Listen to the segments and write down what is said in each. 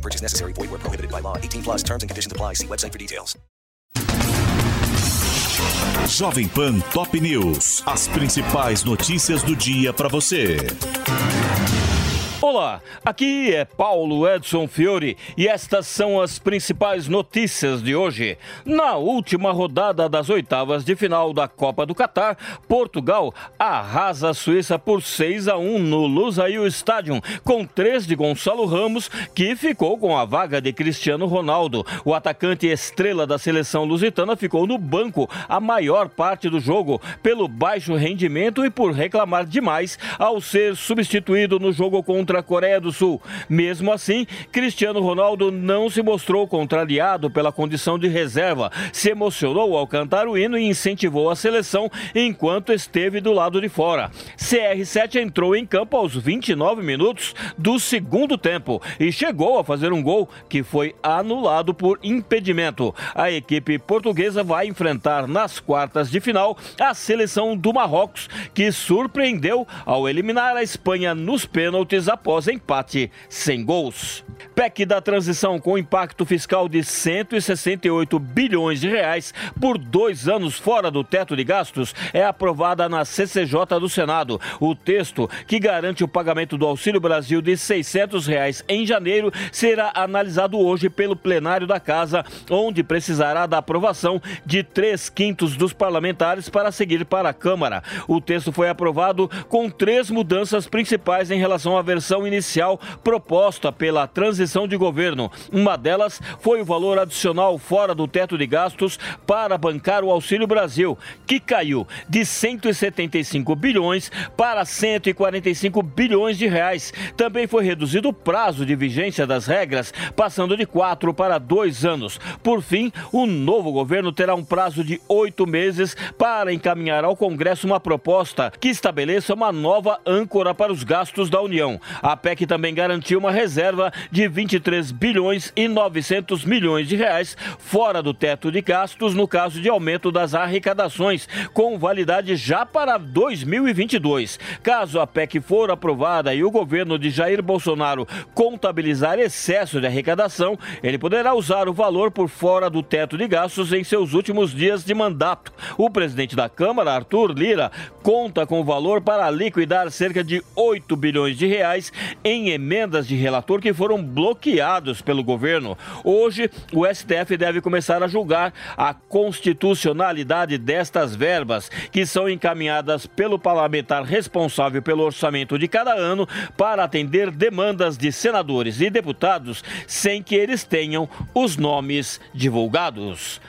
Purchase necessary. Void where prohibited by law. 18 plus terms and conditions apply. See website for details. Jovem Pan Top News. As principais notícias do dia para você. Olá, aqui é Paulo Edson Fiore e estas são as principais notícias de hoje. Na última rodada das oitavas de final da Copa do Catar, Portugal arrasa a Suíça por 6 a 1 no Lusail Stadium, com três de Gonçalo Ramos, que ficou com a vaga de Cristiano Ronaldo. O atacante estrela da seleção lusitana ficou no banco a maior parte do jogo, pelo baixo rendimento e por reclamar demais ao ser substituído no jogo contra a Coreia do Sul. Mesmo assim, Cristiano Ronaldo não se mostrou contrariado pela condição de reserva, se emocionou ao cantar o hino e incentivou a seleção enquanto esteve do lado de fora. CR7 entrou em campo aos 29 minutos do segundo tempo e chegou a fazer um gol que foi anulado por impedimento. A equipe portuguesa vai enfrentar nas quartas de final a seleção do Marrocos, que surpreendeu ao eliminar a Espanha nos pênaltis após empate sem gols. PEC da transição com impacto fiscal de 168 bilhões de reais por dois anos fora do teto de gastos é aprovada na CCJ do Senado. O texto, que garante o pagamento do Auxílio Brasil de 600 reais em janeiro, será analisado hoje pelo plenário da Casa, onde precisará da aprovação de três quintos dos parlamentares para seguir para a Câmara. O texto foi aprovado com três mudanças principais em relação à versão inicial proposta pela transição de governo. Uma delas foi o valor adicional fora do teto de gastos para bancar o Auxílio Brasil, que caiu de 175 bilhões para 145 bilhões de reais. Também foi reduzido o prazo de vigência das regras, passando de quatro para dois anos. Por fim, o novo governo terá um prazo de oito meses para encaminhar ao Congresso uma proposta que estabeleça uma nova âncora para os gastos da União. A PEC também garantiu uma reserva de 23 bilhões e 900 milhões de reais fora do teto de gastos no caso de aumento das arrecadações, com validade já para 2022. Caso a PEC for aprovada e o governo de Jair Bolsonaro contabilizar excesso de arrecadação, ele poderá usar o valor por fora do teto de gastos em seus últimos dias de mandato. O presidente da Câmara, Arthur Lira, conta com o valor para liquidar cerca de 8 bilhões de reais em emendas de relator que foram bloqueados pelo governo. Hoje, o STF deve começar a julgar a constitucionalidade destas verbas, que são encaminhadas pelo parlamentar responsável pelo orçamento de cada ano para atender demandas de senadores e deputados sem que eles tenham os nomes divulgados.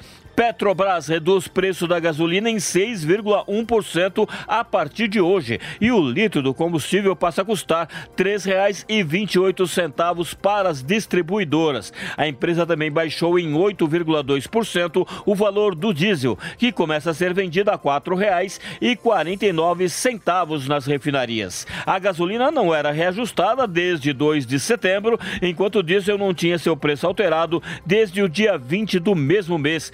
Petrobras reduz preço da gasolina em 6,1% a partir de hoje e o litro do combustível passa a custar R$ 3,28 para as distribuidoras. A empresa também baixou em 8,2% o valor do diesel, que começa a ser vendido a R$ 4,49 nas refinarias. A gasolina não era reajustada desde 2 de setembro, enquanto o diesel não tinha seu preço alterado desde o dia 20 do mesmo mês.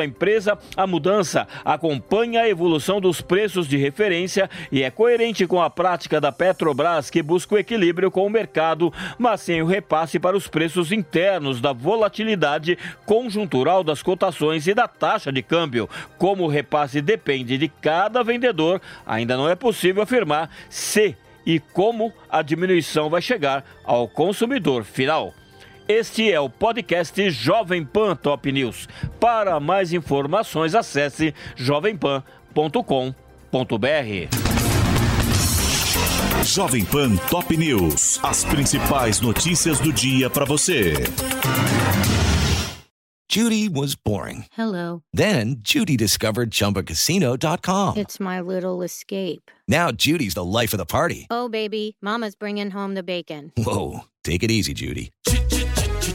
A empresa, a mudança acompanha a evolução dos preços de referência e é coerente com a prática da Petrobras, que busca o equilíbrio com o mercado, mas sem o repasse para os preços internos da volatilidade conjuntural das cotações e da taxa de câmbio. Como o repasse depende de cada vendedor, ainda não é possível afirmar se e como a diminuição vai chegar ao consumidor final. Este é o podcast Jovem Pan Top News. Para mais informações, acesse jovempan.com.br. Jovem Pan Top News. As principais notícias do dia para você. Judy was boring. Hello. Then Judy discovered ChumbaCasino.com. It's my little escape. Now Judy's the life of the party. Oh, baby, Mama's bringing home the bacon. Whoa, take it easy, Judy.